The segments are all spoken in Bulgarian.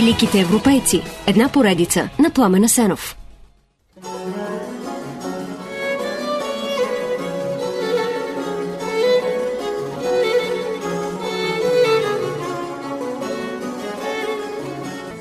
Великите европейци. Една поредица на Пламена Сенов.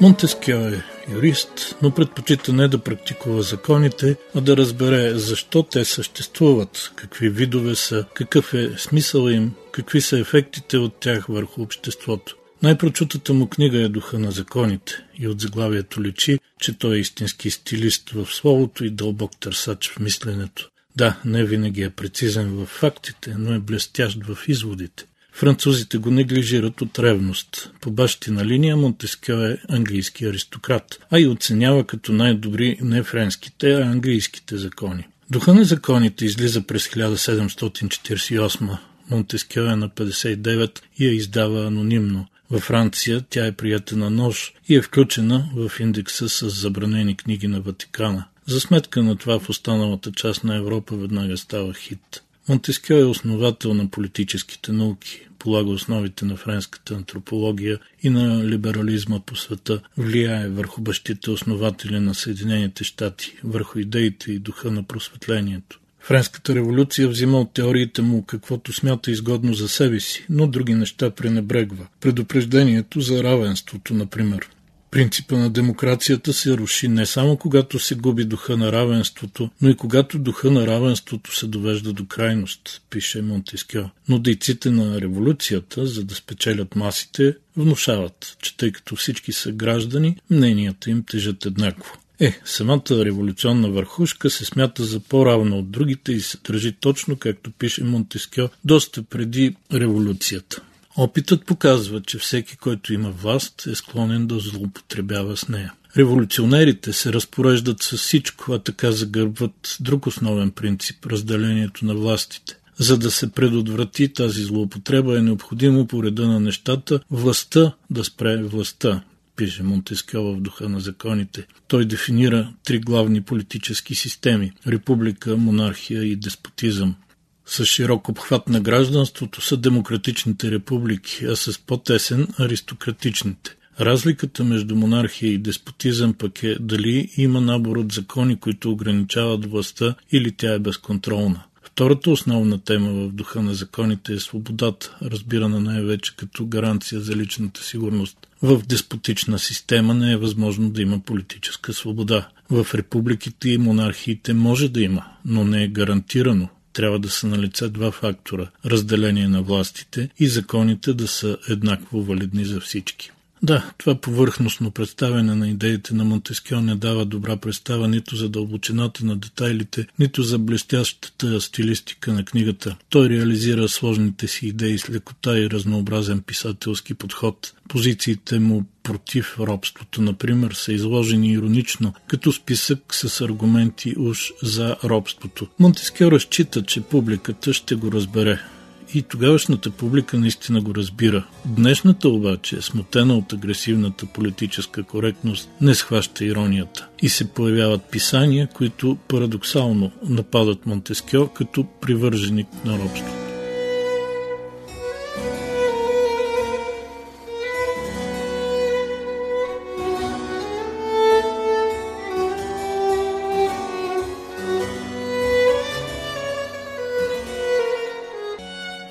Монтескьо е юрист, но предпочита не да практикува законите, а да разбере защо те съществуват, какви видове са, какъв е смисъл им, какви са ефектите от тях върху обществото. Най-прочутата му книга е Духа на законите и от заглавието личи, че той е истински стилист в словото и дълбок търсач в мисленето. Да, не винаги е прецизен в фактите, но е блестящ в изводите. Французите го неглижират от ревност. По бащина линия Монтескьо е английски аристократ, а и оценява като най-добри не френските, а английските закони. Духа на законите излиза през 1748. Монтескьо е на 59 и я издава анонимно. Във Франция тя е прията на нож и е включена в индекса с забранени книги на Ватикана. За сметка на това в останалата част на Европа веднага става хит. Монтескьо е основател на политическите науки, полага основите на френската антропология и на либерализма по света, влияе върху бащите основатели на Съединените щати, върху идеите и духа на просветлението. Френската революция взима от теориите му каквото смята изгодно за себе си, но други неща пренебрегва. Предупреждението за равенството, например. Принципа на демокрацията се руши не само когато се губи духа на равенството, но и когато духа на равенството се довежда до крайност, пише Монтескьо. Но дейците на революцията, за да спечелят масите, внушават, че тъй като всички са граждани, мненията им тежат еднакво. Е, самата революционна върхушка се смята за по-равна от другите и се държи точно както пише Монтескьо доста преди революцията. Опитът показва, че всеки, който има власт, е склонен да злоупотребява с нея. Революционерите се разпореждат с всичко, а така загърбват друг основен принцип – разделението на властите. За да се предотврати тази злоупотреба е необходимо по реда на нещата властта да спре властта, пише Монтескьо в духа на законите. Той дефинира три главни политически системи – република, монархия и деспотизъм. С широк обхват на гражданството са демократичните републики, а с по-тесен – аристократичните. Разликата между монархия и деспотизъм пък е дали има набор от закони, които ограничават властта или тя е безконтролна. Втората основна тема в духа на законите е свободата, разбирана най-вече като гаранция за личната сигурност. В деспотична система не е възможно да има политическа свобода. В републиките и монархиите може да има, но не е гарантирано. Трябва да са на лице два фактора – разделение на властите и законите да са еднакво валидни за всички. Да, това повърхностно представяне на идеите на Монтескьо не дава добра представа нито за дълбочината на детайлите, нито за блестящата стилистика на книгата. Той реализира сложните си идеи с лекота и разнообразен писателски подход. Позициите му против робството, например, са изложени иронично, като списък с аргументи уж за робството. Монтескьо разчита, че публиката ще го разбере и тогавашната публика наистина го разбира. Днешната обаче, смутена от агресивната политическа коректност, не схваща иронията. И се появяват писания, които парадоксално нападат Монтескьо като привърженик на робството.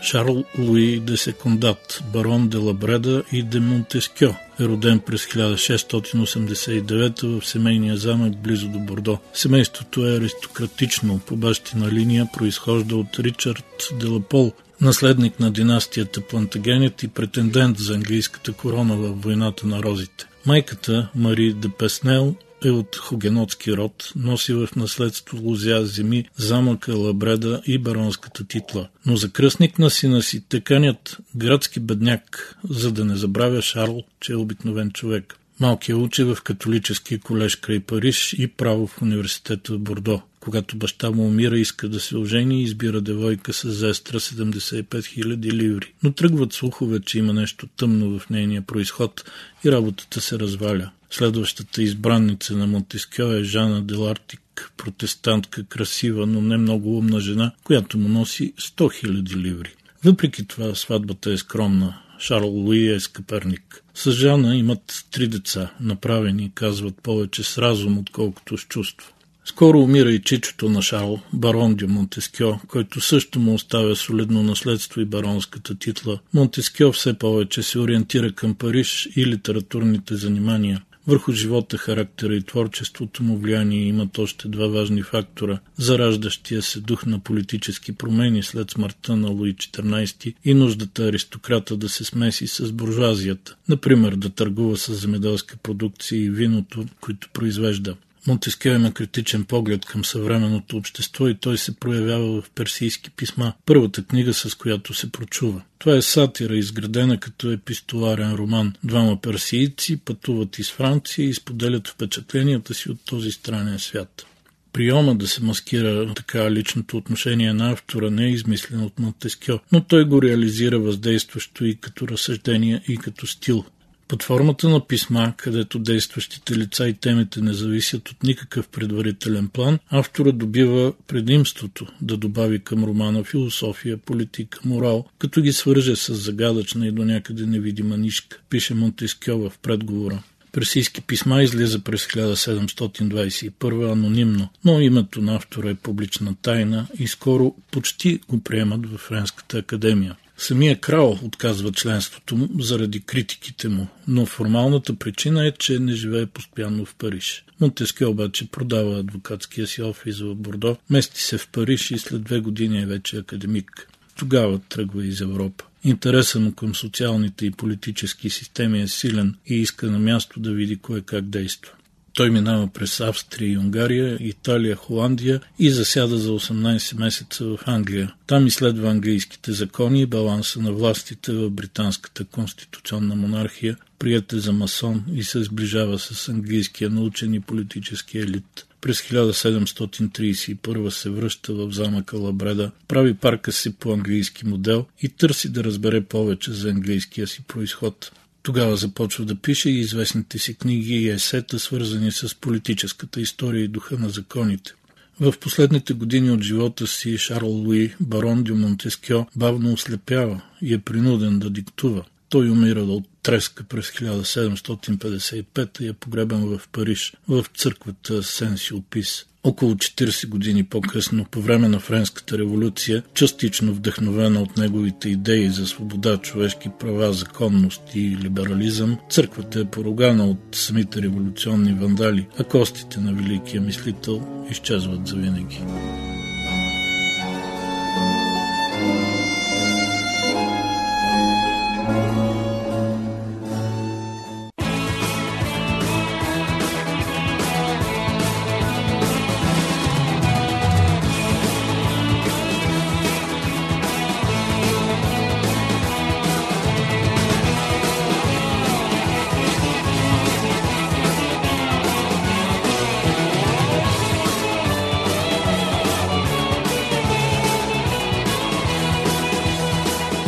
Шарл Луи де Секундат, барон де Лабреда и де Монтескьо, е роден през 1689 в семейния замък близо до Бордо. Семейството е аристократично, по бащина линия произхожда от Ричард де Лапол, наследник на династията Плантагенет и претендент за английската корона във войната на розите. Майката Мари де Песнел е от хугенотски род, носи в наследство лузя, земи, замъка, лабреда и баронската титла. Но за кръстник на сина си те канят градски бедняк, за да не забравя Шарл, че е обикновен човек. Малкият учи в католически колеж край Париж и право в университета в Бордо. Когато баща му умира, иска да се ожени и избира девойка с зестра 75 000 ливри. Но тръгват слухове, че има нещо тъмно в нейния происход и работата се разваля. Следващата избранница на Монтескьо е Жана Делартик, протестантка, красива, но не много умна жена, която му носи 100 000 ливри. Въпреки това сватбата е скромна. Шарл Луи е скъперник. С Жана имат три деца, направени, казват повече с разум, отколкото с чувство. Скоро умира и чичото на Шарл, барон Дю Монтескьо, който също му оставя солидно наследство и баронската титла. Монтескьо все повече се ориентира към Париж и литературните занимания. Върху живота, характера и творчеството му влияние имат още два важни фактора – зараждащия се дух на политически промени след смъртта на Луи XIV и нуждата аристократа да се смеси с буржуазията, например да търгува с земеделска продукция и виното, които произвежда. Монтескьо има критичен поглед към съвременното общество и той се проявява в персийски писма, първата книга с която се прочува. Това е сатира, изградена като епистоларен роман. Двама персийци пътуват из Франция и споделят впечатленията си от този странен свят. Приема да се маскира така личното отношение на автора не е измислен от Монтескьо, но той го реализира въздействащо и като разсъждение, и като стил. Под формата на писма, където действащите лица и темите не зависят от никакъв предварителен план, автора добива предимството да добави към романа философия, политика, морал, като ги свърже с загадъчна и до някъде невидима нишка, пише Монтескьо в предговора. Персийски писма излиза през 1721 анонимно, но името на автора е публична тайна и скоро почти го приемат в Френската академия. Самия крал отказва членството му заради критиките му, но формалната причина е, че не живее постоянно в Париж. Монтеске обаче продава адвокатския си офис в Бордо, мести се в Париж и след две години е вече академик. Тогава тръгва из Европа. Интересът му към социалните и политически системи е силен и иска на място да види кое как действа. Той минава през Австрия и Унгария, Италия, Холандия и засяда за 18 месеца в Англия. Там изследва английските закони и баланса на властите в британската конституционна монархия, прията за масон и се сближава с английския научен и политически елит. През 1731 се връща в замъка Лабреда, прави парка си по английски модел и търси да разбере повече за английския си происход. Тогава започва да пише и известните си книги и есета, свързани с политическата история и духа на законите. В последните години от живота си Шарл Луи, барон Дю Монтескьо, бавно ослепява и е принуден да диктува. Той умира от треска през 1755 и е погребен в Париж, в църквата Сен-Сюлпис. Около 40 години по-късно, по време на Френската революция, частично вдъхновена от неговите идеи за свобода, човешки права, законност и либерализъм, църквата е поругана от самите революционни вандали, а костите на великия мислител изчезват завинаги.